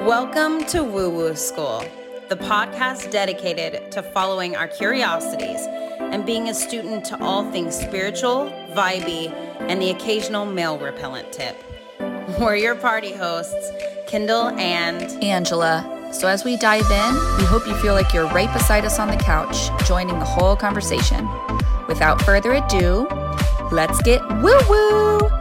Welcome to Woo Woo School, the podcast dedicated to following our curiosities and being a student to all things spiritual, vibey, and the occasional male repellent tip. We're your party hosts, Kendall and Angela. So, as we dive in, we hope you feel like you're right beside us on the couch, joining the whole conversation. Without further ado, let's get woo woo!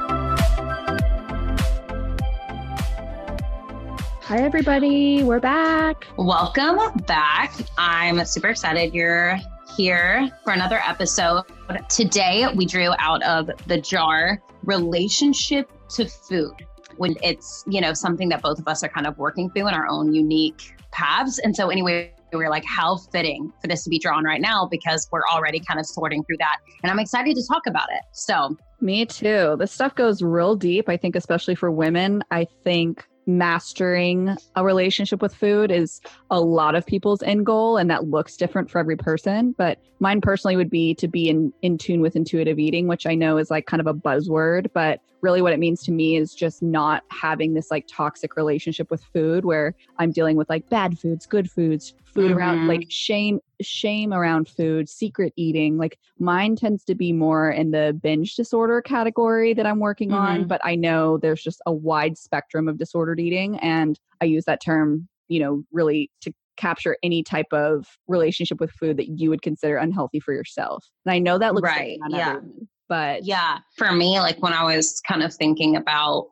Hi, everybody. We're back. Welcome back. I'm super excited you're here for another episode. Today, we drew out of the jar relationship to food when it's, you know, something that both of us are kind of working through in our own unique paths. And so, anyway, we were like, how fitting for this to be drawn right now because we're already kind of sorting through that. And I'm excited to talk about it. So, me too. This stuff goes real deep. I think, especially for women, I think mastering a relationship with food is a lot of people's end goal and that looks different for every person. But mine personally would be to be in in tune with intuitive eating which i know is like kind of a buzzword but really what it means to me is just not having this like toxic relationship with food where i'm dealing with like bad foods good foods food mm-hmm. around like shame shame around food secret eating like mine tends to be more in the binge disorder category that i'm working mm-hmm. on but i know there's just a wide spectrum of disordered eating and i use that term you know really to capture any type of relationship with food that you would consider unhealthy for yourself and i know that looks right yeah everyone, but yeah for me like when i was kind of thinking about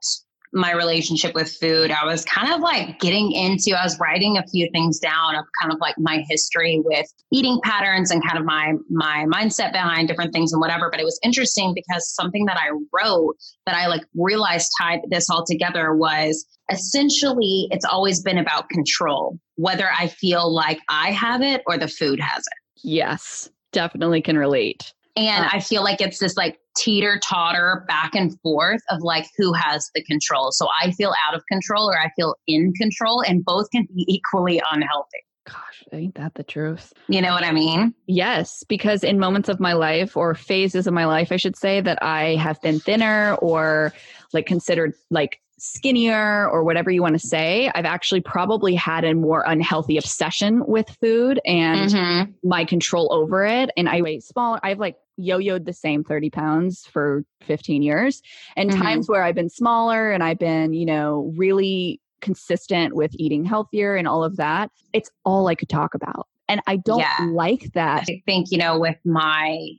my relationship with food, I was kind of like getting into, I was writing a few things down of kind of like my history with eating patterns and kind of my my mindset behind different things and whatever. But it was interesting because something that I wrote that I like realized tied this all together was essentially it's always been about control, whether I feel like I have it or the food has it. Yes, definitely can relate. And I feel like it's this like teeter totter back and forth of like who has the control. So I feel out of control or I feel in control, and both can be equally unhealthy. Gosh, ain't that the truth? You know what I mean? Yes, because in moments of my life or phases of my life, I should say, that I have been thinner or like considered like skinnier or whatever you want to say, I've actually probably had a more unhealthy obsession with food and mm-hmm. my control over it. And I weigh smaller. I've like yo-yoed the same 30 pounds for 15 years and mm-hmm. times where I've been smaller and I've been, you know, really consistent with eating healthier and all of that. It's all I could talk about. And I don't yeah. like that. I think, you know, with my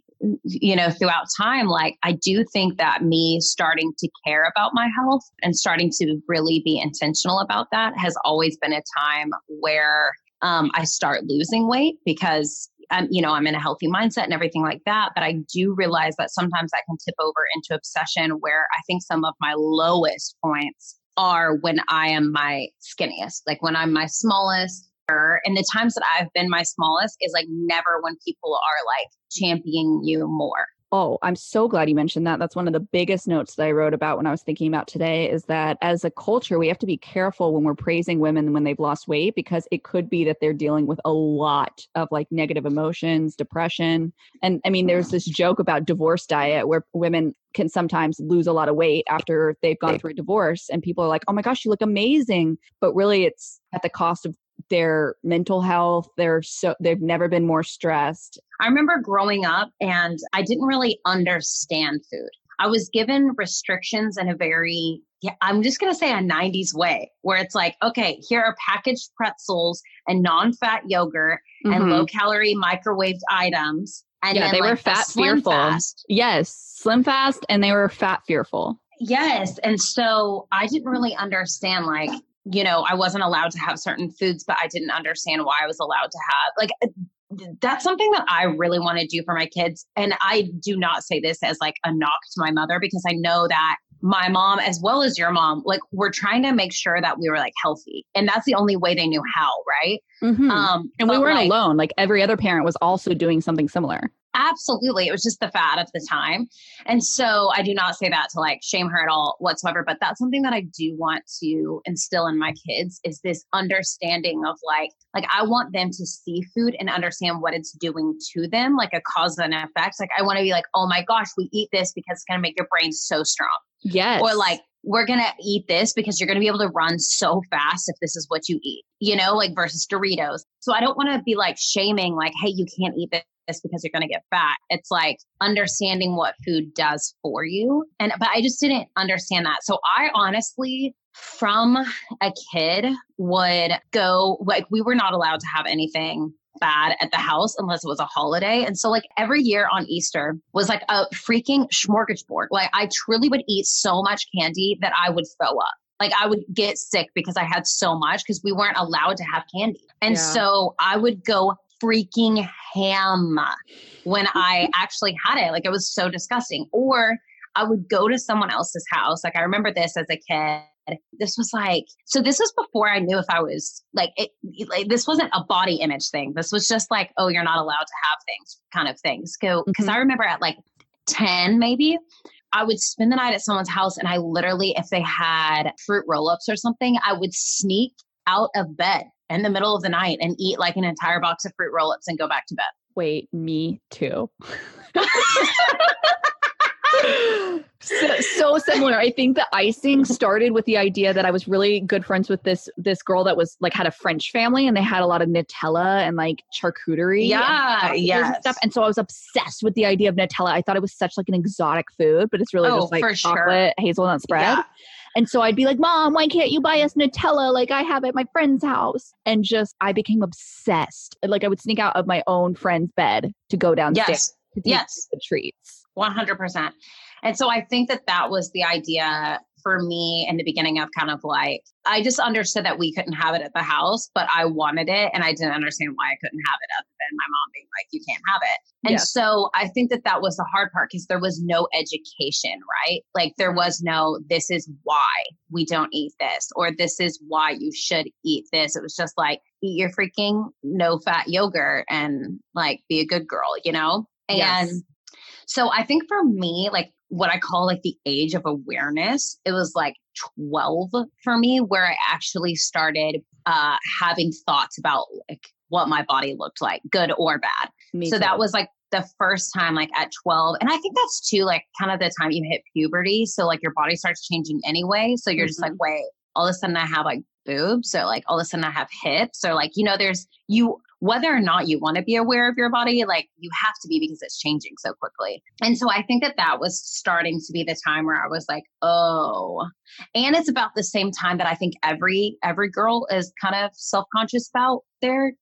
you know, throughout time, like I do think that me starting to care about my health and starting to really be intentional about that has always been a time where um, I start losing weight because I'm, you know, I'm in a healthy mindset and everything like that. But I do realize that sometimes that can tip over into obsession where I think some of my lowest points are when I am my skinniest, like when I'm my smallest. And the times that I've been my smallest is like never when people are like championing you more. Oh, I'm so glad you mentioned that. That's one of the biggest notes that I wrote about when I was thinking about today is that as a culture, we have to be careful when we're praising women when they've lost weight because it could be that they're dealing with a lot of like negative emotions, depression. And I mean, there's this joke about divorce diet where women can sometimes lose a lot of weight after they've gone through a divorce and people are like, "Oh my gosh, you look amazing." But really it's at the cost of their mental health they're so they've never been more stressed i remember growing up and i didn't really understand food i was given restrictions in a very yeah, i'm just going to say a 90s way where it's like okay here are packaged pretzels and non-fat yogurt mm-hmm. and low calorie microwaved items and yeah they like, were fat fearful fast. yes slim fast and they were fat fearful Yes. And so I didn't really understand like you know, I wasn't allowed to have certain foods, but I didn't understand why I was allowed to have like uh, that's something that I really want to do for my kids. And I do not say this as like a knock to my mother because I know that my mom, as well as your mom, like we're trying to make sure that we were like healthy. And that's the only way they knew how, right? Mm-hmm. Um, and we weren't like, alone. Like every other parent was also doing something similar. Absolutely. It was just the fad of the time. And so I do not say that to like shame her at all whatsoever, but that's something that I do want to instill in my kids is this understanding of like, like I want them to see food and understand what it's doing to them, like a cause and effect. Like I want to be like, oh my gosh, we eat this because it's going to make your brain so strong. Yes. Or like, we're going to eat this because you're going to be able to run so fast if this is what you eat, you know, like versus Doritos. So I don't want to be like shaming, like, hey, you can't eat this because you're going to get fat. It's like understanding what food does for you. And, but I just didn't understand that. So I honestly, from a kid, would go, like, we were not allowed to have anything bad at the house unless it was a holiday. And so, like, every year on Easter was like a freaking smorgasbord. Like, I truly would eat so much candy that I would throw up. Like, I would get sick because I had so much because we weren't allowed to have candy. And yeah. so, I would go freaking ham when I actually had it. Like, it was so disgusting. Or I would go to someone else's house. Like, I remember this as a kid this was like so this was before i knew if i was like it like this wasn't a body image thing this was just like oh you're not allowed to have things kind of things Go, because mm-hmm. i remember at like 10 maybe I would spend the night at someone's house and I literally, if they had fruit roll ups or something, I would sneak out of bed in the middle of the night and eat like an entire box of fruit roll ups and go back to bed. Wait, me too. so, so, similar. I think the icing started with the idea that I was really good friends with this this girl that was like had a French family and they had a lot of Nutella and like charcuterie. Yeah, yeah, stuff. And so I was obsessed with the idea of Nutella. I thought it was such like an exotic food, but it's really oh, just like chocolate sure. hazelnut spread. Yeah. And so I'd be like, Mom, why can't you buy us Nutella like I have at my friend's house? And just, I became obsessed. Like I would sneak out of my own friend's bed to go downstairs yes. to yes. the treats. 100%. And so I think that that was the idea for me in the beginning of kind of like, I just understood that we couldn't have it at the house, but I wanted it. And I didn't understand why I couldn't have it other than my mom being like, you can't have it. And yes. so I think that that was the hard part because there was no education, right? Like there was no, this is why we don't eat this, or this is why you should eat this. It was just like, eat your freaking no fat yogurt and like be a good girl, you know? And yes. So I think for me, like what I call like the age of awareness, it was like 12 for me, where I actually started uh, having thoughts about like what my body looked like, good or bad. Me so too. that was like the first time like at 12 and i think that's too like kind of the time you hit puberty so like your body starts changing anyway so you're mm-hmm. just like mm-hmm. wait all of a sudden i have like boobs or like all of a sudden i have hips or like you know there's you whether or not you want to be aware of your body, like you have to be because it's changing so quickly. And so I think that that was starting to be the time where I was like, oh, and it's about the same time that I think every every girl is kind of self-conscious about their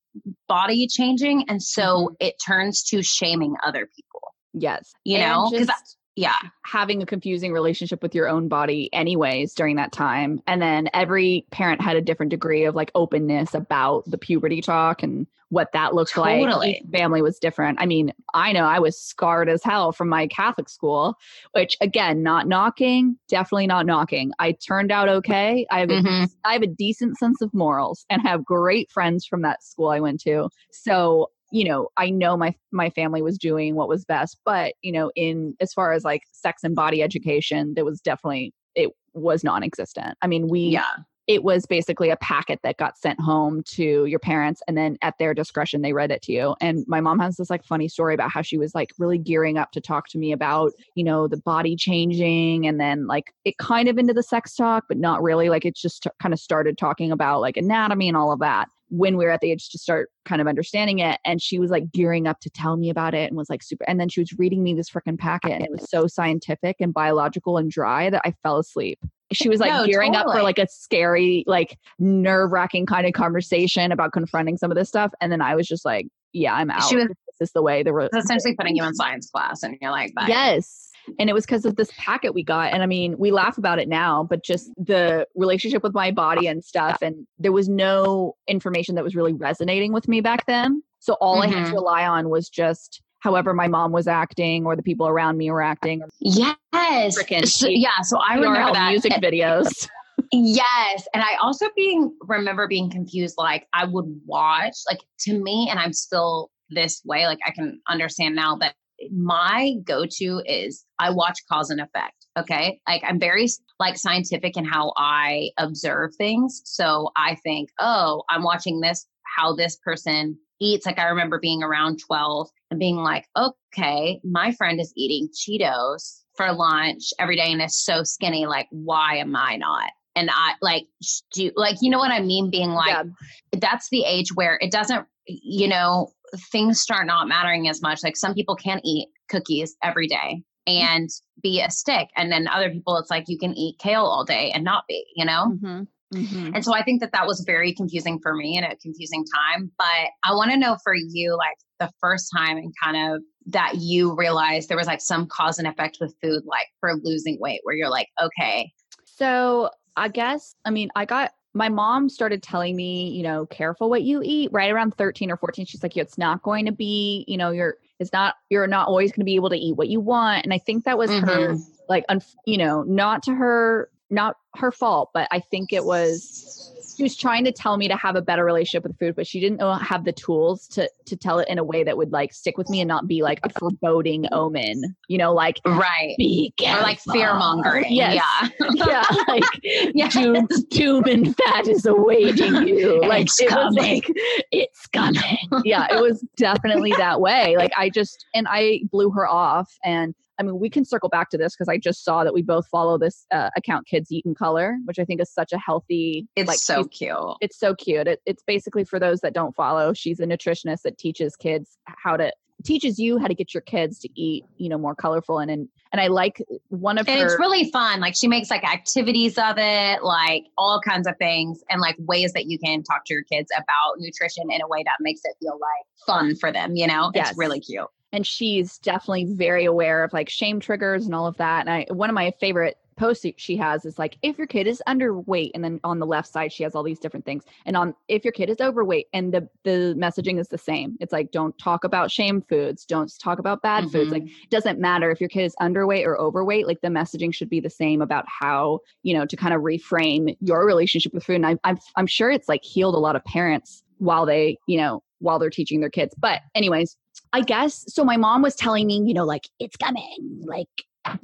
body changing and so mm-hmm. it turns to shaming other people. Yes. You and know, cuz yeah having a confusing relationship with your own body anyways during that time. And then every parent had a different degree of like openness about the puberty talk and what that looked totally. like Each family was different. I mean i know i was scarred as hell from my catholic school which again not knocking definitely not knocking. I turned out okay. I have, mm-hmm. a, I have a decent sense of morals and have great friends from that school i went to. So you know i know my my family was doing what was best but you know in as far as like sex and body education there was definitely it was non-existent. I mean we yeah. it was basically a packet that got sent home to your parents and then at their discretion they read it to you. And my mom has this like funny story about how she was like really gearing up to talk to me about you know the body changing and then like it kind of into the sex talk but not really. Like it just kind of started talking about like anatomy and all of that when we were at the age to start kind of understanding it. And she was like gearing up to tell me about it and was like super. And then she was reading me this freaking packet and it was so scientific and biological and dry that I fell asleep. She was like no, gearing totally. up for like a scary, like nerve wracking kind of conversation about confronting some of this stuff. And then I was just like, yeah, I'm out. She was, this is the way the re- essentially putting you in science class and you're like, Bye. yes and it was because of this packet we got. And I mean, we laugh about it now, but just the relationship with my body and stuff. And there was no information that was really resonating with me back then. So all mm-hmm. I had to mm-hmm. rely on was just however my mom was acting or the people around me were acting. Yes. So, yeah. So I remember that music videos. yes. And I also being remember being confused. Like I would watch, like to me, and I'm still this way, like I can understand now that my go-to is I watch cause and effect. Okay. Like I'm very like scientific in how I observe things. So I think, oh, I'm watching this, how this person eats. Like I remember being around 12 and being like, okay, my friend is eating Cheetos for lunch every day and is so skinny. Like, why am I not? And I like, do like, you know what I mean? Being like, yeah. that's the age where it doesn't, you know, things start not mattering as much. Like, some people can't eat cookies every day and be a stick. And then other people, it's like you can eat kale all day and not be, you know? Mm-hmm. Mm-hmm. And so I think that that was very confusing for me and a confusing time. But I want to know for you, like the first time and kind of that you realized there was like some cause and effect with food, like for losing weight, where you're like, okay. So I guess, I mean, I got my mom started telling me, you know, careful what you eat right around 13 or 14. She's like, it's not going to be, you know, you're, it's not, you're not always going to be able to eat what you want. And I think that was mm-hmm. her, like, un, you know, not to her not her fault, but I think it was she was trying to tell me to have a better relationship with food, but she didn't have the tools to to tell it in a way that would like stick with me and not be like a foreboding omen. You know, like right, be or like fear mongering. Yes. Yeah, yeah, like yes. doom, doom and fat is awaiting you. Like it's it coming. was like it's coming. yeah, it was definitely that way. Like I just and I blew her off and I mean, we can circle back to this because I just saw that we both follow this uh, account, Kids Eat in Color, which I think is such a healthy. It's like, so cute. It's so cute. It, it's basically for those that don't follow. She's a nutritionist that teaches kids how to teaches you how to get your kids to eat, you know, more colorful and and and I like one of and her, it's really fun. Like she makes like activities of it, like all kinds of things, and like ways that you can talk to your kids about nutrition in a way that makes it feel like fun for them. You know, yes. it's really cute and she's definitely very aware of like shame triggers and all of that. And I, one of my favorite posts she has is like, if your kid is underweight, and then on the left side she has all these different things, and on if your kid is overweight, and the the messaging is the same. It's like don't talk about shame foods, don't talk about bad mm-hmm. foods. Like it mm-hmm. doesn't matter if your kid is underweight or overweight. Like the messaging should be the same about how you know to kind of reframe your relationship with food. And I, I'm I'm sure it's like healed a lot of parents while they you know while they're teaching their kids. But anyways, I guess so. My mom was telling me, you know, like it's coming, like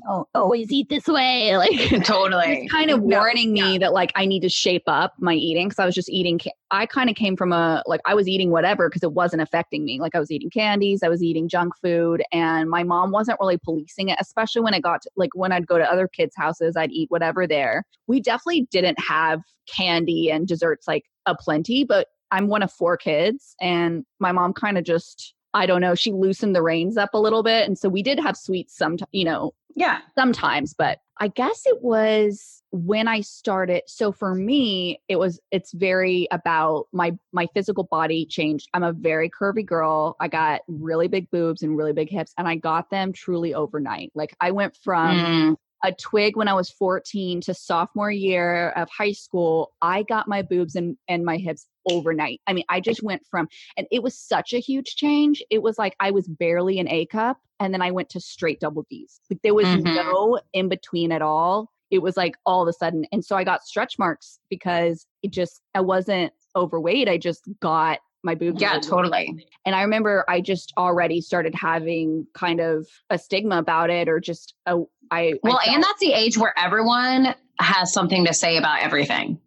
don't always eat this way. Like totally kind of warning me yeah. that like I need to shape up my eating because I was just eating. I kind of came from a like I was eating whatever because it wasn't affecting me. Like I was eating candies, I was eating junk food, and my mom wasn't really policing it. Especially when it got to, like when I'd go to other kids' houses, I'd eat whatever there. We definitely didn't have candy and desserts like a plenty, but I'm one of four kids, and my mom kind of just I don't know, she loosened the reins up a little bit. And so we did have sweets some, you know, yeah, sometimes, but I guess it was when I started. So for me, it was, it's very about my, my physical body changed. I'm a very curvy girl. I got really big boobs and really big hips and I got them truly overnight. Like I went from mm a twig when I was 14 to sophomore year of high school, I got my boobs and, and my hips overnight. I mean, I just went from, and it was such a huge change. It was like I was barely an A cup, and then I went to straight double D's. Like there was mm-hmm. no in between at all. It was like all of a sudden. And so I got stretch marks because it just, I wasn't overweight. I just got my boobs. Yeah, totally. And I remember I just already started having kind of a stigma about it or just a I Well, I and that's the age where everyone has something to say about everything.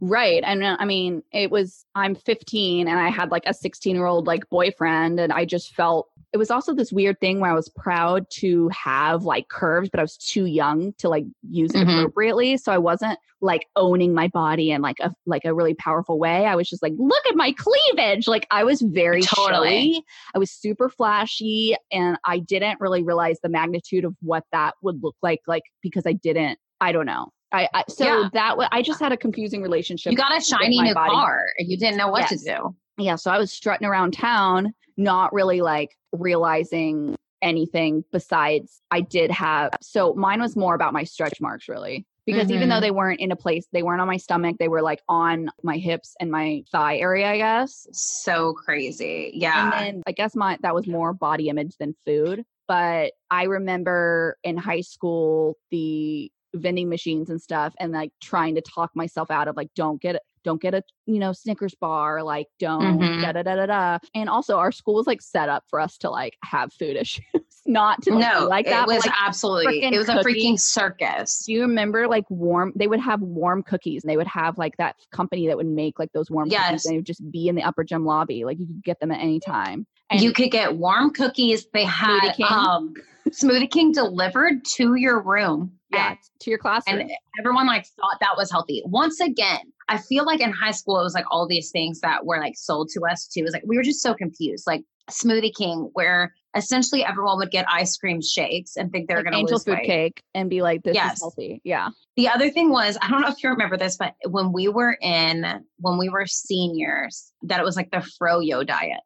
Right. And uh, I mean, it was I'm 15 and I had like a 16 year old like boyfriend and I just felt it was also this weird thing where I was proud to have like curves, but I was too young to like use it mm-hmm. appropriately. So I wasn't like owning my body in like a like a really powerful way. I was just like, look at my cleavage. Like I was very totally. showy. I was super flashy and I didn't really realize the magnitude of what that would look like, like because I didn't, I don't know. I, I so yeah. that I just had a confusing relationship. You got a shiny new body. car and you didn't know what yes. to do. Yeah, so I was strutting around town, not really like realizing anything besides I did have so mine was more about my stretch marks really because mm-hmm. even though mm-hmm. they weren't in a place they weren't on my stomach they were like on my hips and my thigh area I guess so crazy yeah and then I guess my that was more body image than food but I remember in high school the vending machines and stuff and like trying to talk myself out of like don't get don't get a you know Snickers bar, like don't mm-hmm. da da da da da. And also, our school was like set up for us to like have food issues, not to like, no, like that. It was like, absolutely it was cookies. a freaking circus. Do you remember like warm? They would have warm cookies, and they would have like that company that would make like those warm yes. cookies, and it would just be in the upper gym lobby. Like you could get them at any time. And you could get warm cookies. They had Smoothie um, Smoothie King delivered to your room. yeah, to your classroom. and everyone like thought that was healthy. Once again, I feel like in high school it was like all these things that were like sold to us too. It was like we were just so confused. Like Smoothie King, where essentially everyone would get ice cream shakes and think they were like going to angel food weight. cake and be like, this Yes. is healthy. Yeah. The other thing was, I don't know if you remember this, but when we were in when we were seniors, that it was like the froyo diet.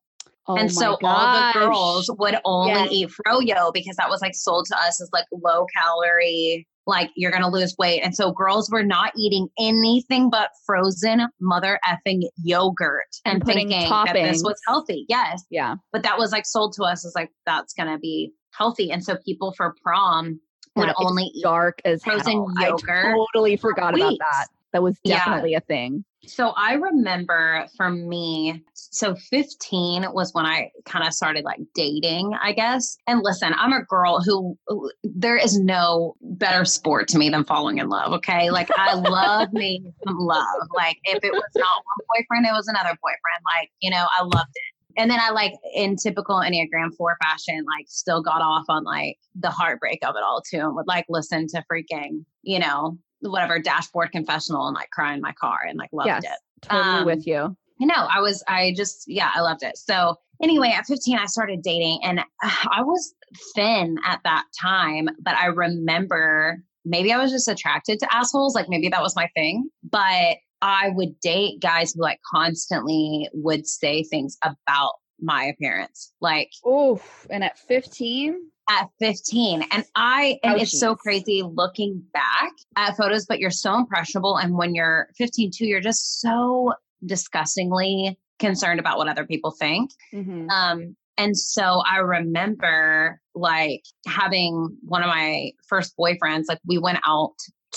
Oh and so all the girls would only Yes. eat froyo because that was like sold to us as like low calorie, like you're gonna lose weight. And so girls were not eating anything but frozen mother effing yogurt and, And thinking that this was healthy. Yes. Yeah. But that was like sold to us as like that's gonna be healthy. And so people for prom would Yeah, only eat dark as frozen hell. yogurt I totally forgot about that. That was Yeah. definitely a thing. So I remember for me, so 15 was when I kind of started like dating, I guess. And listen, I'm a girl who who- there is no better sport to me than falling in love. Okay. Like I love me some love. Like if it was not one boyfriend, it was another boyfriend. Like, you know, I loved it. And then I like in typical Enneagram 4 fashion, like still got off on like the heartbreak of it all too and would like listen to freaking, you know, whatever dashboard confessional and like cry in my car and like loved yes. it. Totally Um, with you. I know. I was, I just, yeah, I loved it. So anyway, at 15, I started dating and uh, I was thin at that time, but I remember maybe I was just attracted to assholes. Like maybe that was my thing, but I would date guys who like constantly would say things about my appearance. Like Oof. And at 15, at 15 and i and it's so crazy looking back at photos but you're so impressionable and when you're 15 too you're just so disgustingly concerned about what other people think Mhm. um and so i remember like having one of my first boyfriends like we went out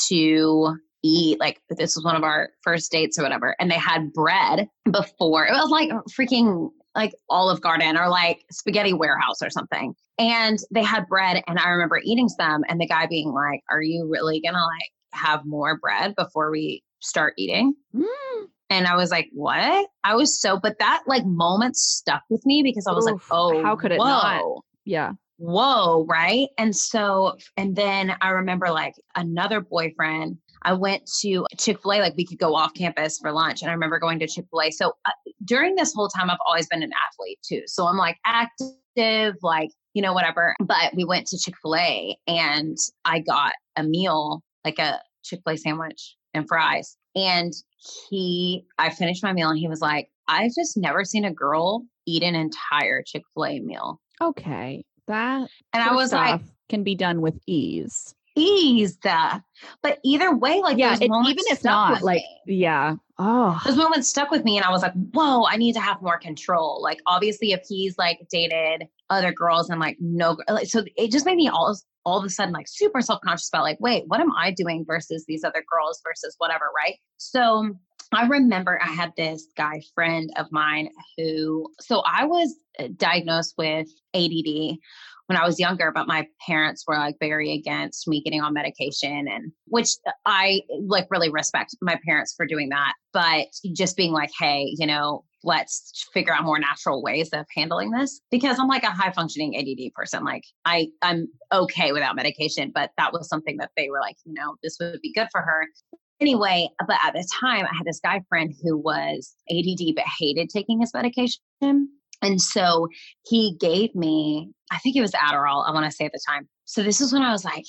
to eat like this was one of our first dates or whatever and they had bread before it was like freaking like olive garden or like spaghetti warehouse or something and they had bread and i remember eating some and the guy being like are you really gonna like have more bread before we start eating Mm. And i was like what? I was so but that like moment stuck with me because i was like oh how could it whoa, not? Yeah. whoa right? And so and then i remember like another boyfriend i went to chick-fil-a like we could go off campus for lunch and i remember going to chick-fil-a. So uh, during this whole time i've always been an athlete too. So i'm like active like you know whatever. But we went to chick-fil-a and i got a meal like a chick-fil-a sandwich and fries and he i finished my meal and he was like i've just never seen a girl eat an entire chick-fil-a meal Okay. That and i was like can be done with ease. ease that. But either way, like yeah. It, even if not, like, me. yeah. Oh, those moments stuck with me, and I was like, "Whoa, I need to have more control." Like, obviously, if he's like dated other girls and like no, like, so it just made me all all of a sudden like super self conscious about like, wait, what am I doing versus these other girls versus whatever, right? So I remember I had this guy friend of mine who, so I was uh, diagnosed with ADD when I was younger, but my parents were like very against me getting on medication and which I like really respect my parents for doing that. But just being like, hey, you know, let's figure out more natural ways of handling this because I'm like a high functioning ADD person. Like I, I'm okay without medication, but that was something that they were like, you know, this would be good for her. Anyway, but at the time I had this guy friend who was ADD but hated taking his medication. And so he gave me, I think it was Adderall, I want to say at the time. So this is when I was like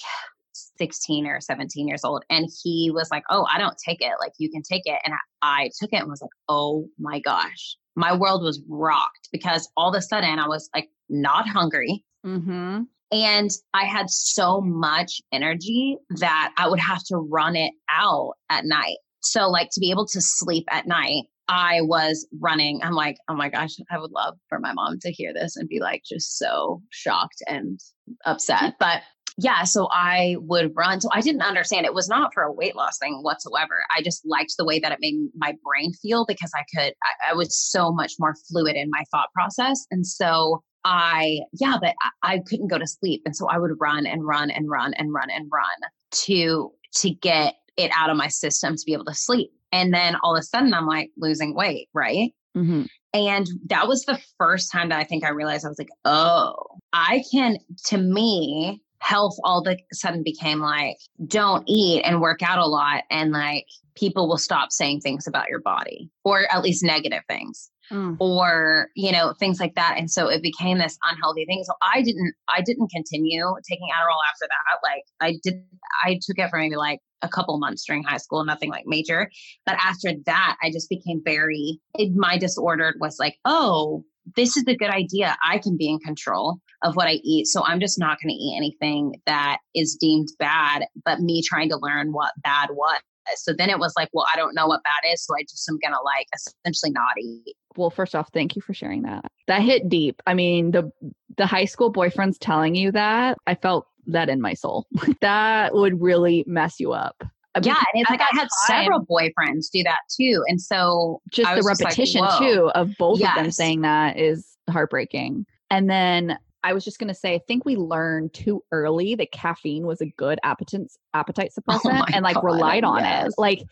16 or 17 years old. And he was like, Oh, I don't take it. Like, you can take it. And I, I took it and was like, Oh my gosh. My world was rocked because all of a sudden I was like not hungry. mm-hmm. And I had so much energy that I would have to run it out at night. So, like, to be able to sleep at night, I was running. I'm like, oh my gosh, I would love for my mom to hear this and be like, just so shocked and upset. But yeah, so I would run. So I didn't understand. It was not for a weight loss thing whatsoever. I just liked the way that it made my brain feel because I could, I, I was so much more fluid in my thought process. And so I, yeah, but I, I couldn't go to sleep. And so I would run and run and run and run and run to, to get it out of my system to be able to sleep. And then all of a sudden I'm like losing weight, right? Mm-hmm. And that was the first time that I think I realized I was like, oh, I can, to me, health all of a sudden became like, don't eat and work out a lot. And like, people will stop saying things about your body, or at least negative things. Mm. or you know things like that and so it became this unhealthy thing so i didn't i didn't continue taking adderall after that like i did i took it for maybe like a couple months during high school nothing like major but after that i just became very it, my disorder was like oh this is a good idea i can be in control of what i eat so i'm just not going to eat anything that is deemed bad but me trying to learn what bad was so then it was like, well, I don't know what bad is. So I just am going to like essentially not eat. Well, first off, thank you for sharing that. That hit deep. I mean, the the high school boyfriends telling you that, I felt that in my soul. that would really mess you up. Yeah, and it's like I had time, several boyfriends do that too, and so just the repetition just like, too of both yes. of them saying that is heartbreaking. And then I was just going to say, I think we learned too early that caffeine was a good appetite appetite oh suppressant, oh and like God, relied on yes. it. Like,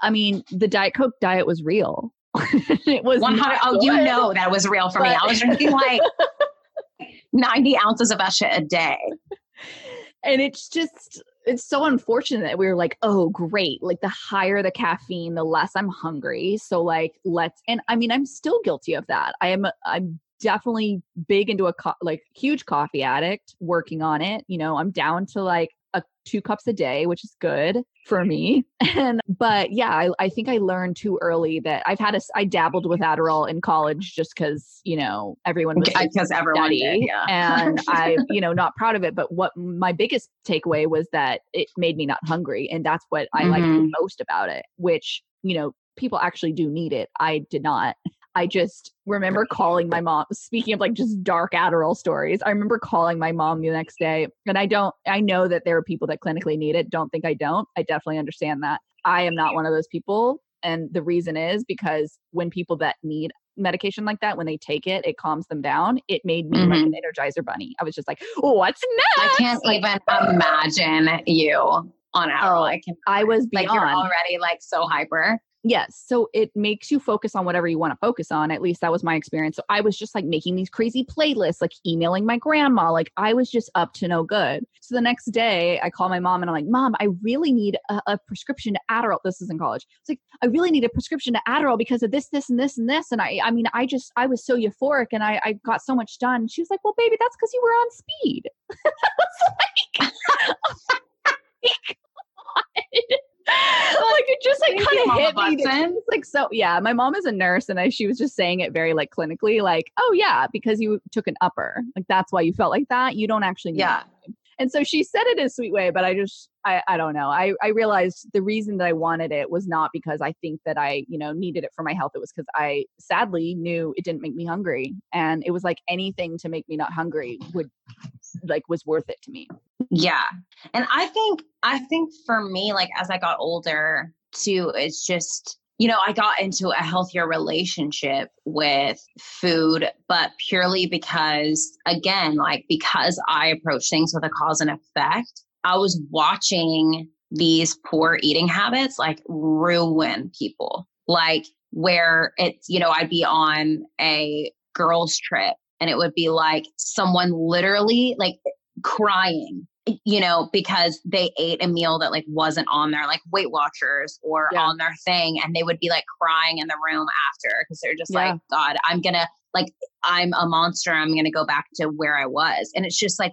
I mean, the Diet Coke diet was real. it was 100. Oh, you know that was real for but, me. I was drinking like 90 ounces of shit a day. And it's just, it's so unfortunate that we were like, oh, great. Like the higher the caffeine, the less I'm hungry. So like, let's, and I mean, I'm still guilty of that. I am, I'm definitely big into a co- like huge coffee addict working on it you know i'm down to like a two cups a day which is good for me and but yeah I, I think i learned too early that i've had a i dabbled with adderall in college just because you know everyone was because everyone did, yeah. and i you know not proud of it but what my biggest takeaway was that it made me not hungry and that's what i mm-hmm. liked most about it which you know people actually do need it i did not I just remember calling my mom. Speaking of like just dark Adderall stories, I remember calling my mom the next day. And I don't, I know that there are people that clinically need it. Don't think I don't. I definitely understand that. I am not one of those people. And the reason is because when people that need medication like that, when they take it, it calms them down. It made me mm-hmm. like an energizer bunny. I was just like, what's next? I can't like, even imagine you on Adderall. Oh, I can. I was beyond. like you're already like so hyper. Yes. So it makes you focus on whatever you want to focus on. At least that was my experience. So I was just like making these crazy playlists, like emailing my grandma. Like I was just up to no good. So the next day I call my mom and I'm like, Mom, I really need a, a prescription to Adderall. This is in college. It's like, I really need a prescription to Adderall because of this, this, and this, and this. And I, I mean, I just, I was so euphoric and I, I got so much done. She was like, Well, baby, that's because you were on speed. like, oh like it just like kind of hit me. It's like so yeah. My mom is a nurse, and I, she was just saying it very like clinically, like oh yeah, because you took an upper, like that's why you felt like that. You don't actually yeah. And so she said it in a sweet way, but I just I I don't know. I I realized the reason that I wanted it was not because I think that I you know needed it for my health. It was because I sadly knew it didn't make me hungry, and it was like anything to make me not hungry would like was worth it to me. Yeah. And I think I think for me like as I got older too it's just you know, I got into a healthier relationship with food, but purely because, again, like because I approach things with a cause and effect, I was watching these poor eating habits like ruin people. Like, where it's, you know, I'd be on a girls' trip and it would be like someone literally like crying you know because they ate a meal that like wasn't on their like weight watchers or yeah. on their thing and they would be like crying in the room after because they're just yeah. like god i'm gonna like i'm a monster i'm gonna go back to where i was and it's just like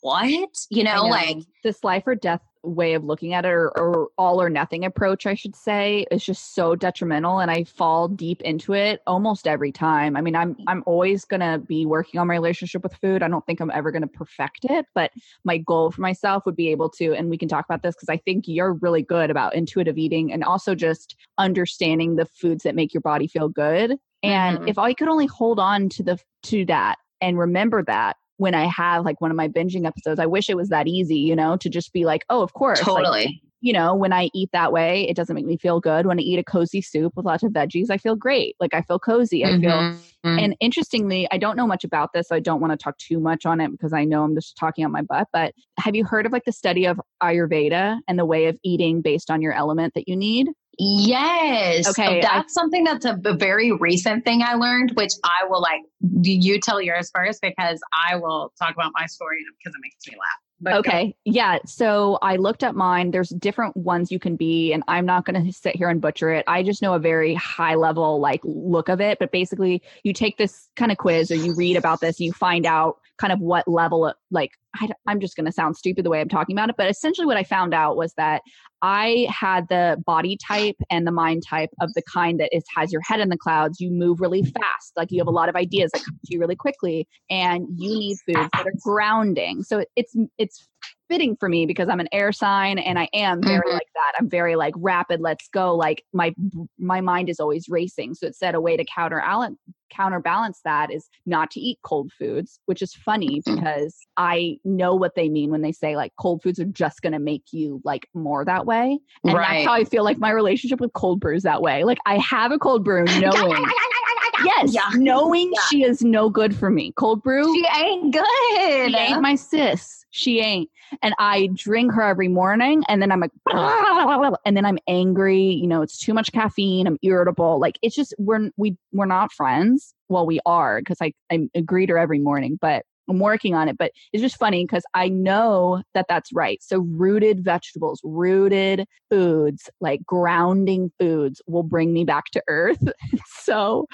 what you know, know. like this life or death way of looking at it or, or, all or nothing approach i should say is just so detrimental and i fall deep into it almost every time. I mean i'm i'm always going to be working on my relationship with food. I don't think i'm ever going to perfect it but my goal for myself would be able to and we can talk about this because i think you're really good about intuitive eating and also just understanding the foods that make your body feel good. And mm-hmm. if i could only hold on to the to that and remember that when I have like one of my binging episodes. I wish it was that easy, you know, to just be like, oh, of course. Totally. Like, you know, when I eat that way, it doesn't make me feel good. When I eat a cozy soup with lots of veggies, I feel great. Like I feel cozy. I mm-hmm. feel. Mm-hmm. And interestingly, I don't know much about this. So I don't want to talk too much on it because I know I'm just talking on my butt. But have you heard of like the study of Ayurveda and the way of eating based on your element that you need? Yes. Okay. That's I, something that's a, a, very recent thing I learned, which I will like, do you tell yours first because I will talk about my story because it makes me laugh. But okay. Yeah. So I looked at mine. There's different ones you can be, and I'm not going to sit here and butcher it. I just know a very high level like look of it. But basically, you take this kind of quiz or you read about this, and you find out kind of what level, like, I, I'm just going to sound stupid the way I'm talking about it. But essentially, what I found out was that I had the body type and the mind type of the kind that is has your head in the clouds. You move really fast, like you have a lot of ideas that come to you really quickly, and you need foods that are grounding. So it's it's fitting for me because I'm an air sign and I am very mm-hmm. like that. I'm very like rapid, let's go. Like my my mind is always racing. So it said a way to counterbalance counterbalance that is not to eat cold foods, which is funny mm. because I know what they mean when they say like cold foods are just going to make you like more that way. And right. that's how I feel like my relationship with cold brews that way. Like I have a cold brew knowing Yes, yeah. knowing yeah. she is no good for me. Cold brew. She ain't good. She ain't my sis. She ain't. And I drink her every morning and then I'm like and then I'm angry, you know, it's too much caffeine, I'm irritable. Like it's just we're we we're not friends. Well, we are because I I greet her every morning, but I'm working on it, but it's just funny because I know that that's right. So, rooted vegetables, rooted foods, like grounding foods will bring me back to earth. so,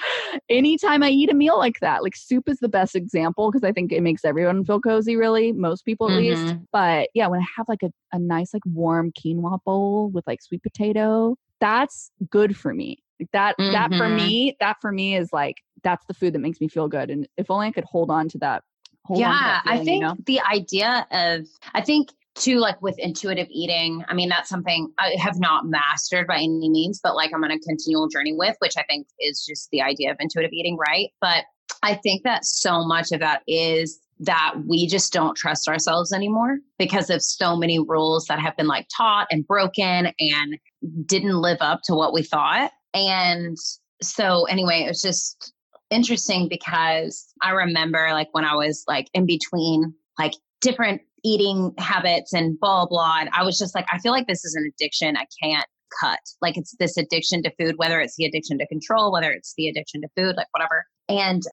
anytime I eat a meal like that, like soup is the best example because I think it makes everyone feel cozy, really, most people at mm-hmm. least. But yeah, when I have like a, a nice, like warm quinoa bowl with like sweet potato, that's good for me. Like that, mm-hmm. that for mm-hmm. me, that for me is like, that's the food that makes me feel good. And if only I could hold on to that yeah, feeling, I think you know? the idea of, I think too, like with intuitive eating, I mean, that's something I have not mastered by any means, but like I'm on a continual journey with, which I think is just the idea of intuitive eating, right? But I think that so much of that is that we just don't trust ourselves anymore because of so many rules that have been like taught and broken and didn't live up to what we thought. And so, anyway, it was just interesting because I remember like when I was like in between like different eating habits and blah blah and I was just like I feel like this is an addiction I can't cut. Like it's this addiction to food whether it's the addiction to control whether it's the addiction to food like whatever. And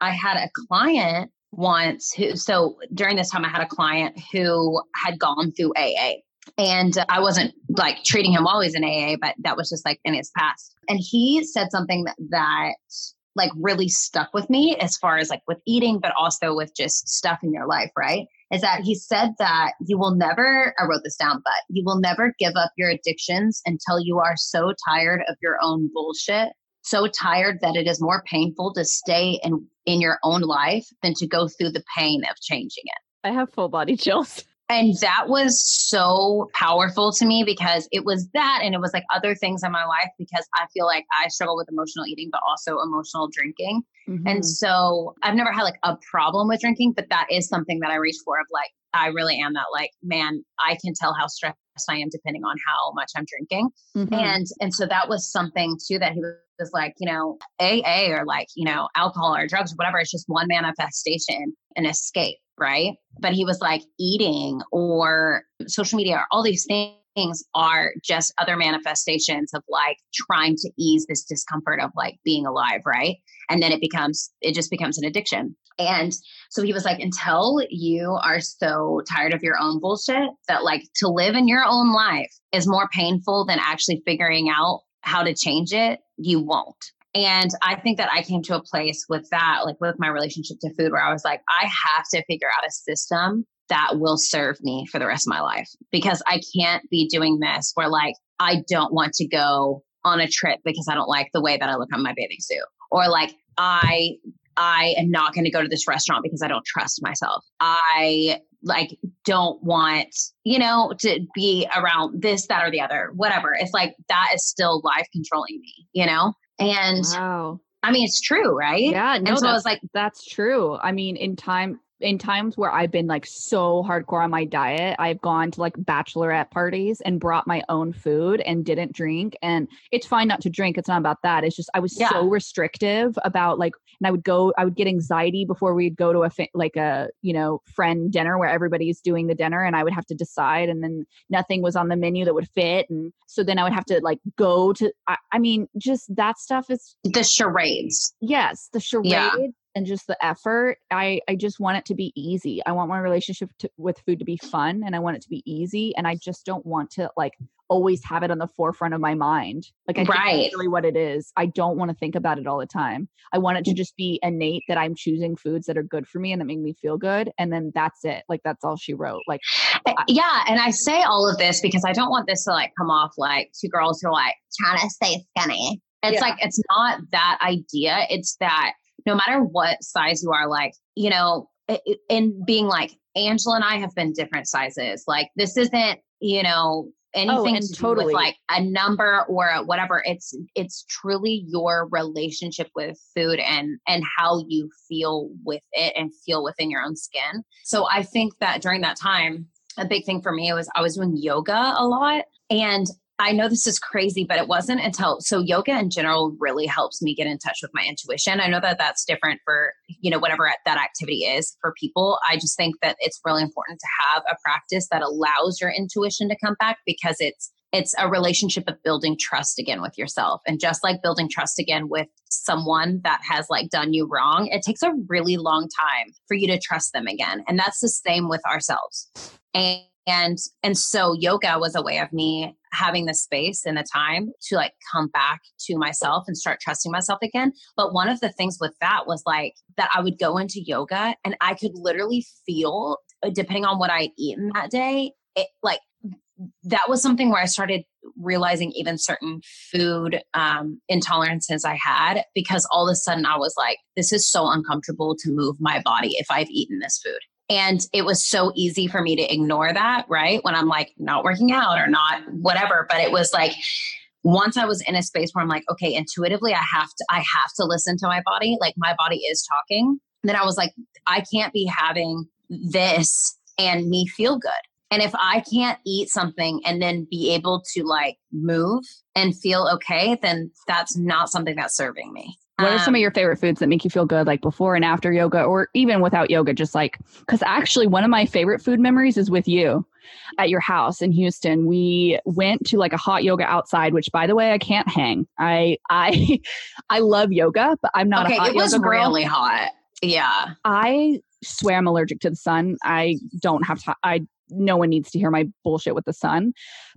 I had a client once who so during this time I had a client who had gone through AA and I wasn't like treating him he's in AA, but that was just like in his past. And he said something that, that like really stuck with me as far as like with eating, but also with just stuff in your life, right? Is that he said that you will never, I wrote this down, but you will never give up your addictions until you are so tired of your own bullshit, so tired that it is more painful to stay in, in your own life than to go through the pain of changing it. I have full body chills. And that was so powerful to me because it was that and it was like other things in my life because I feel like I struggle with emotional eating, but also emotional drinking. Mm-hmm. And so I've never had like a problem with drinking, but that is something that I reach for of like, I really am that like, man, I can tell how stressed I am depending on how much I'm drinking. Mm-hmm. And and so that was something too that he was like, you know, AA or like, you know, alcohol or drugs or whatever, it's just one manifestation, an escape right? But he was like eating or social media or all these things are just other manifestations of like trying to ease this discomfort of like being alive, right? And then it becomes, it just becomes an addiction. And so he was like, until you are so tired of your own bullshit that like to live in your own life is more painful than actually figuring out how to change it, you won't. And I think that I came to a place with that, like with my relationship to food, where I was like, I have to figure out a system that will serve me for the rest of my life because I can't be doing this where like I don't want to go on a trip because I don't like the way that I look on my bathing suit or like I I am not going to go to this restaurant because I don't trust myself. I like don't want, you know, to be around this, that, or the other, whatever. It's like that is still life controlling me, you know? And wow. I mean, it's true, right? Yeah. No, and so I was like, that's true. I mean, in time, in times where I've been like so hardcore on my diet, I've gone to like bachelorette parties and brought my own food and didn't drink. And it's fine not to drink. It's not about that. It's just I was Yeah. so restrictive about like, and I would go, I would get anxiety before we'd go to a fa- like a you know friend dinner where everybody's doing the dinner, and I would have to decide, and then nothing was on the menu that would fit, and so then I would have to like go to. I, I mean, just that stuff is The charades. yes the charade Yeah. and just the effort i i just want it to be easy i want my relationship to, with food to be fun and i want it to be easy and i just don't want to like always have it on the forefront of my mind like i think Right. that's really what it is i don't want to think about it all the time i want it to mm. just be innate that i'm choosing foods that are good for me and that make me feel good and then that's it like that's all she wrote like Uh, Yeah, and I say all of this because I don't want this to like come off like two girls who are like trying to stay skinny. It's Yeah. like it's not that idea. It's that no matter what size you are, like you know, i- i- in being like Angela and I have been different sizes. Like this isn't you know Oh, anything and to do totally. with like a number or a whatever. It's it's truly your relationship with food and and how you feel with it and feel within your own skin. So I think that during that time a big thing for me was I was doing yoga a lot. And I know this is crazy, but it wasn't until so yoga in general really helps me get in touch with my intuition. I know that that's different for, you know, whatever that activity is for people. I just think that it's really important to have a practice that allows your intuition to come back because it's it's a relationship of building trust again with yourself and just like building trust again with someone that has like done you wrong it takes a really long time for you to trust them again and that's the same with ourselves and and and so yoga was a way of me having the space and the time to like come back to myself and start trusting myself again. But one of the things with that was like that i would go into yoga and i could literally feel uh, depending on what i'd eaten that day it like that was something where i started realizing even certain food um, intolerances i had because all of a sudden i was like this is so uncomfortable to move my body if i've eaten this food and it was so easy for me to ignore that, right? When I'm like not working out or not whatever. But it was like once I was in a space where I'm like, okay, intuitively I have to I have to listen to my body. Like my body is talking. then I was like, I can't be having this and me feel good. And if I can't eat something and then be able to like move and feel okay, then that's not something that's serving me. What are some Um, of your favorite foods that make you feel good, like before and after yoga, or even without yoga? Just like, because actually, one of my favorite food memories is with you at your house in Houston. We went to like a hot yoga outside, which, by the way, I can't hang. I I I love yoga, but I'm not okay, a hot it was really hot. Yeah. I swear I'm allergic to the sun. I don't have time. I no one needs to hear my bullshit with the sun.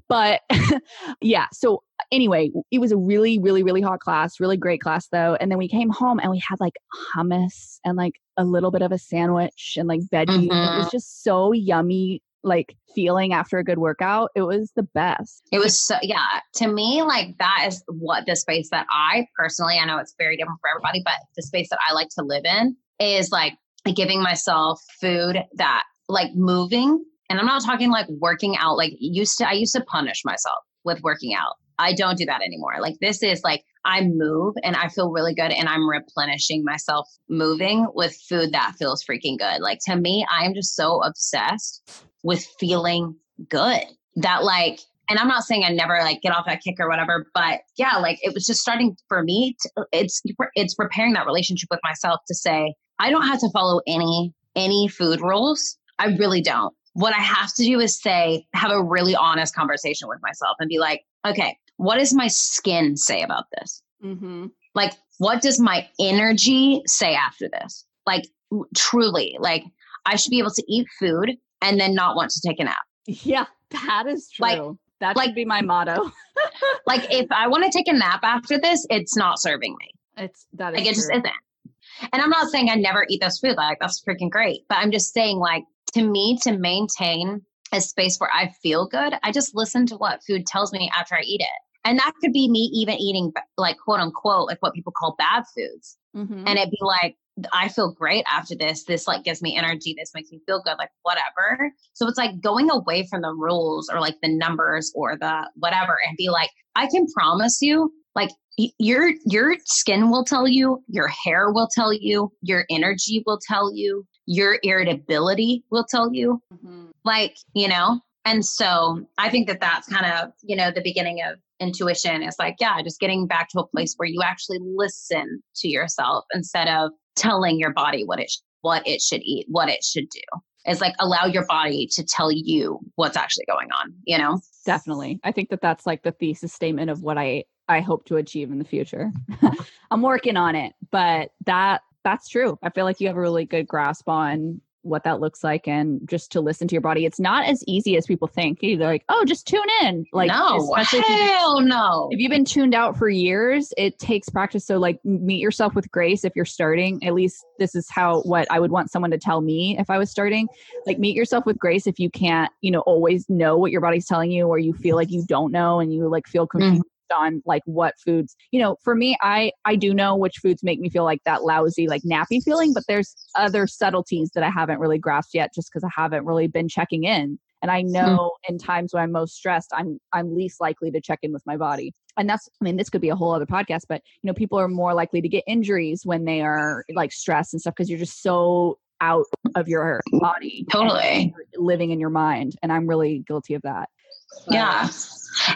But yeah, so anyway, it was a really, really, really hot class, really great class though. And then we came home and we had like hummus and like a little bit of a sandwich and like veggies. It was Mhm. just so yummy, like feeling after a good workout. It was the best. It was so, yeah, to me, like that is what the space that I personally, I know it's very different for everybody, but the space that I like to live in is like giving myself food that like moving. And I'm not talking like working out, like used to, I used to punish myself with working out. I don't do that anymore. Like this is like I move and I feel really good and I'm replenishing myself moving with food that feels freaking good. Like to me, I am just so obsessed with feeling good that like and I'm not saying I never like get off that kick or whatever, but yeah, like it was just starting for me. To, it's it's preparing that relationship with myself to say I don't have to follow any any food rules. I really don't. What I have to do is say have a really honest conversation with myself and be like, okay, what does my skin say about this? Mm-hmm. Like, what does my energy say after this? Like, truly, like I should be able to eat food and then not want to take a nap. Yeah, that is true. Like- that like- should be my motto. Like, if I want to take a nap after this, it's not serving me. It's that is Like it just isn't. And I'm not saying I never eat this food. Like that's freaking great. But I'm just saying, like, to me, to maintain a space where I feel good, I just listen to what food tells me after I eat it. And that could be me even eating like quote unquote, like what people call bad foods. Mhm. And it'd be like, I feel great after this. This like gives me energy. This makes me feel good, like whatever. So it's like going away from the rules or like the numbers or the whatever and be like, I can promise you, like your your skin will tell you, your hair will tell you, your energy will tell you, your irritability will tell you. Mm-hmm. Like, you know, and so I think that that's kind of, you know, the beginning of intuition is like, yeah, just getting back to a place where you actually listen to yourself instead of telling your body what it sh- what it should eat, what it should do. It's like allow your body to tell you what's actually going on, you know? Definitely. I think that that's like the thesis statement of what I I hope to achieve in the future. I'm working on it, but that that's true. I feel like you have a really good grasp on what that looks like and just to listen to your body. It's not as easy as people think. They're like, oh, just tune in. Like, no, hell if no. If you've been tuned out for years, it takes practice. So, like, meet yourself with grace if you're starting. At least this is how what I would want someone to tell me if I was starting. Like, meet yourself with grace if you can't, you know, always know what your body's telling you, or you feel like you don't know and you like feel confused. Mm on like what foods you know for me i i do know which foods make me feel like that lousy like nappy feeling but there's other subtleties that i haven't really grasped yet just because i haven't really been checking in. And i hmm. know in times when i'm most stressed i'm i'm least likely to check in with my body. And that's i mean this could be a whole other podcast but you know people are more likely to get injuries when they are like stressed and stuff because you're just so out of your body totally. living in your mind. And i'm really guilty of that yeah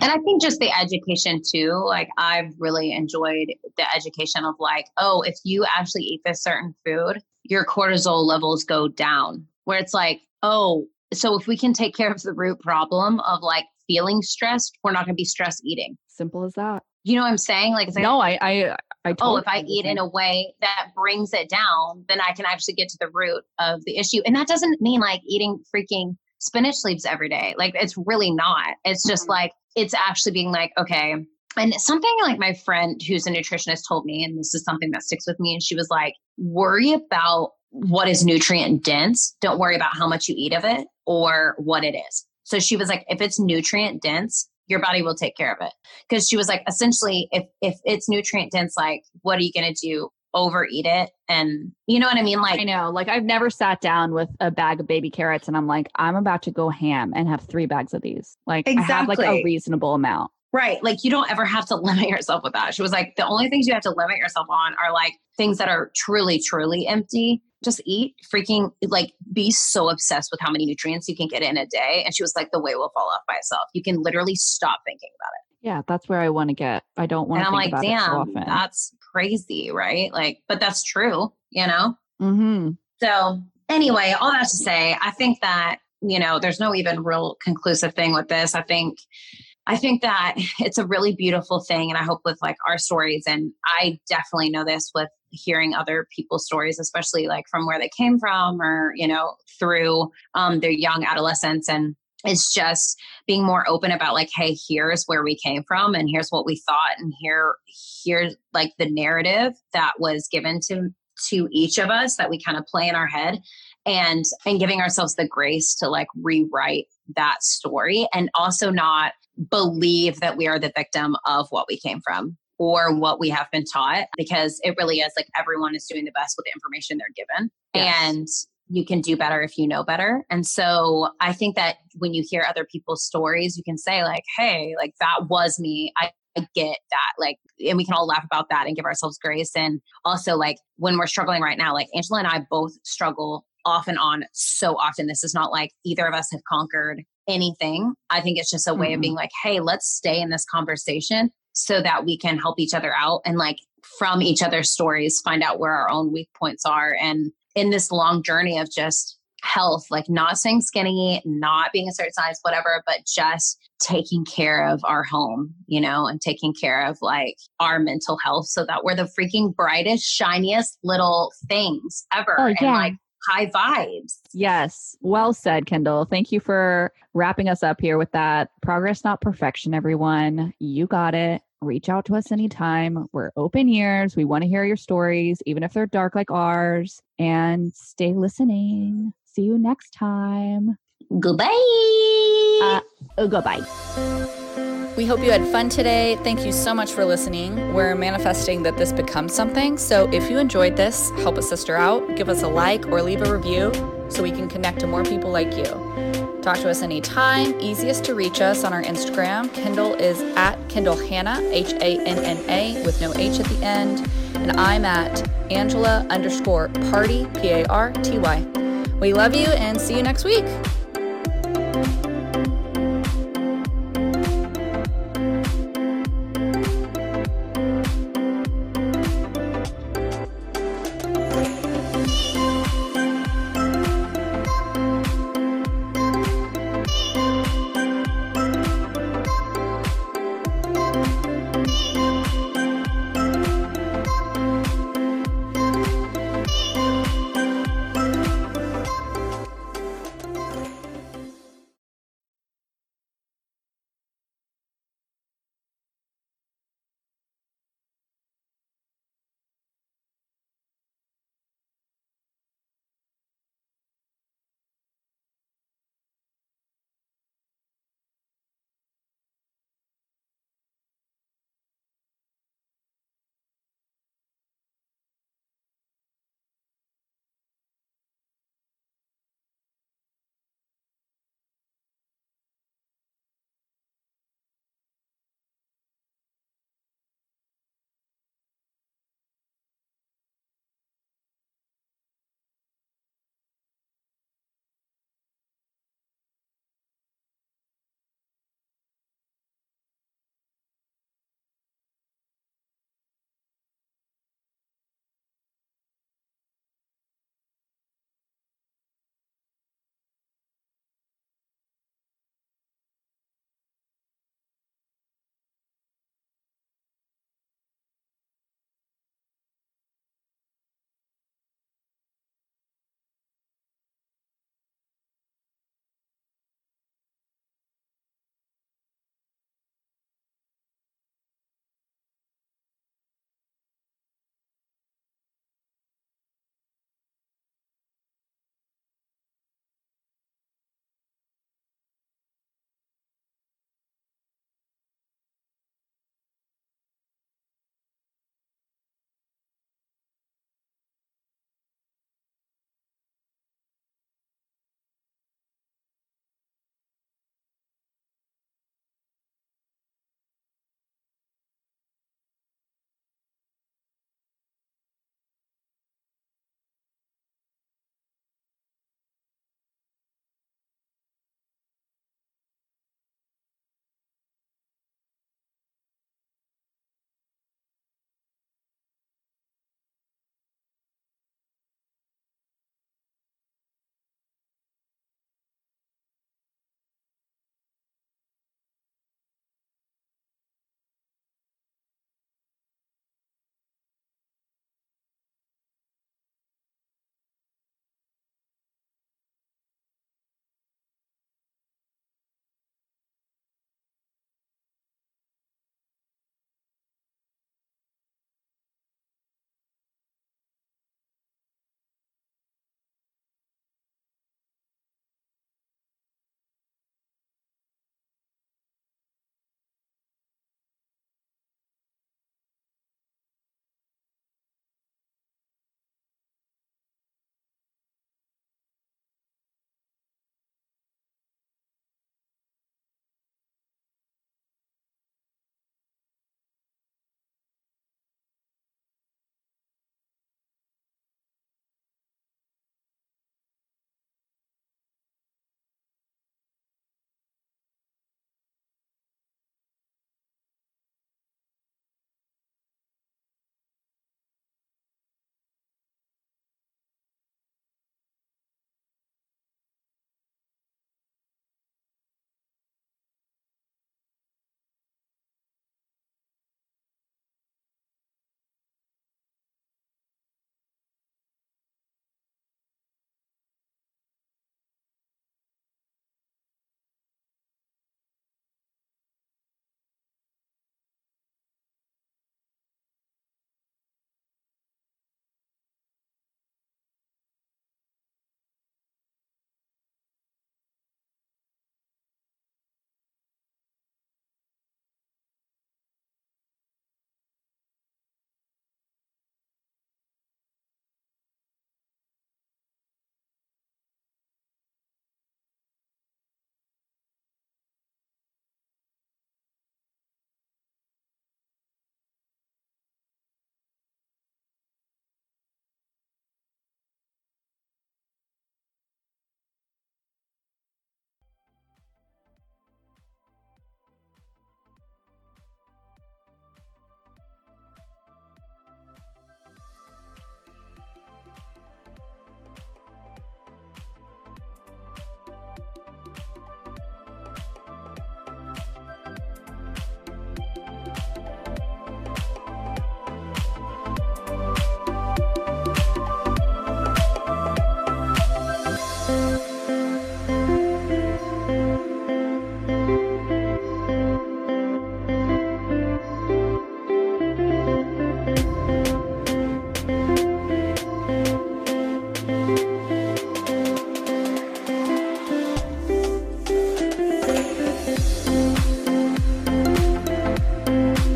and I think just the education too, like I've really enjoyed the education of like, oh, if you actually eat this certain food, your cortisol levels go down. Where it's like, oh, so if we can take care of the root problem of like feeling stressed, we're not going to be stress eating. Simple as that. You know what I'm saying? Like, like no, I, I, I totally oh, if I eat in a way that brings it down, then I can actually get to the root of the issue. And that doesn't mean like eating freaking spinach leaves every day. Like it's really not. It's just mm-hmm. like it's actually being like, okay. And something like my friend who's a nutritionist told me, and this is something that sticks with me, and she was like, worry about what is nutrient dense. Don't worry about how much you eat of it or what it is. So she was like, if it's nutrient dense, your body will take care of it. Because she was like, essentially, if if it's nutrient dense, like what are you gonna do? Overeat it and you know what I mean? Like I know, like I've never sat down with a bag of baby carrots and I'm like, I'm about to go ham and have three bags of these. Like exactly. I have like a reasonable amount. Right. Like you don't ever have to limit yourself with that. She was like, the only things you have to limit yourself on are like things that are truly, truly empty. Just eat freaking like be so obsessed with how many nutrients you can get in a day. And she was like, the weight will fall off by itself. You can literally stop thinking about it. Yeah, that's where I want to get. I don't want to. And I'm like, damn, so that's crazy, right? Like, but that's true, you know? Mm-hmm. So, anyway, all that to say, I think that, you know, there's no even real conclusive thing with this. I think. I think that it's a really beautiful thing. And I hope with like our stories, and I definitely know this with hearing other people's stories, especially like from where they came from or, you know, through um, their young adolescence. And it's just being more open about like hey here's where we came from and here's what we thought and here here's like the narrative that was given to to each of us that we kind of play in our head and and giving ourselves the grace to like rewrite that story and also not believe that we are the victim of what we came from or what we have been taught because it really is like everyone is doing the best with the information they're given yes. and you can do better if you know better. And so I think that when you hear other people's stories, you can say, like, hey, like that was me. I, I get that. Like, and we can all laugh about that and give ourselves grace. And also, like, when we're struggling right now, like Angela and I both struggle off and on so often. This is not like either of us have conquered anything. I think it's just a way mm-hmm. of being like, hey, let's stay in this conversation so that we can help each other out and like from each other's stories find out where our own weak points are and in this long journey of just health, like not staying skinny, not being a certain size, whatever, but just taking care of our home, you know, and taking care of like our mental health so that we're the freaking brightest, shiniest little things ever. Oh, yeah. And like high vibes. Yes. Well said, Kendall. Thank you for wrapping us up here with that. Progress, not perfection, everyone. You got it reach out to us anytime. We're open ears. We want to hear your stories, even if they're dark like ours. And stay listening. See you next time. Goodbye. Uh, oh, goodbye. We hope you had fun today. Thank you so much for listening. We're manifesting that this becomes something. So if you enjoyed this, help a sister out, give us a like or leave a review so we can connect to more people like you. Talk to us anytime. Easiest to reach us on our Instagram. Kendall is at Kendall Hannah, H A N N A, with no H at the end. And I'm at Angela underscore party, P A R T Y. We love you and see you next week.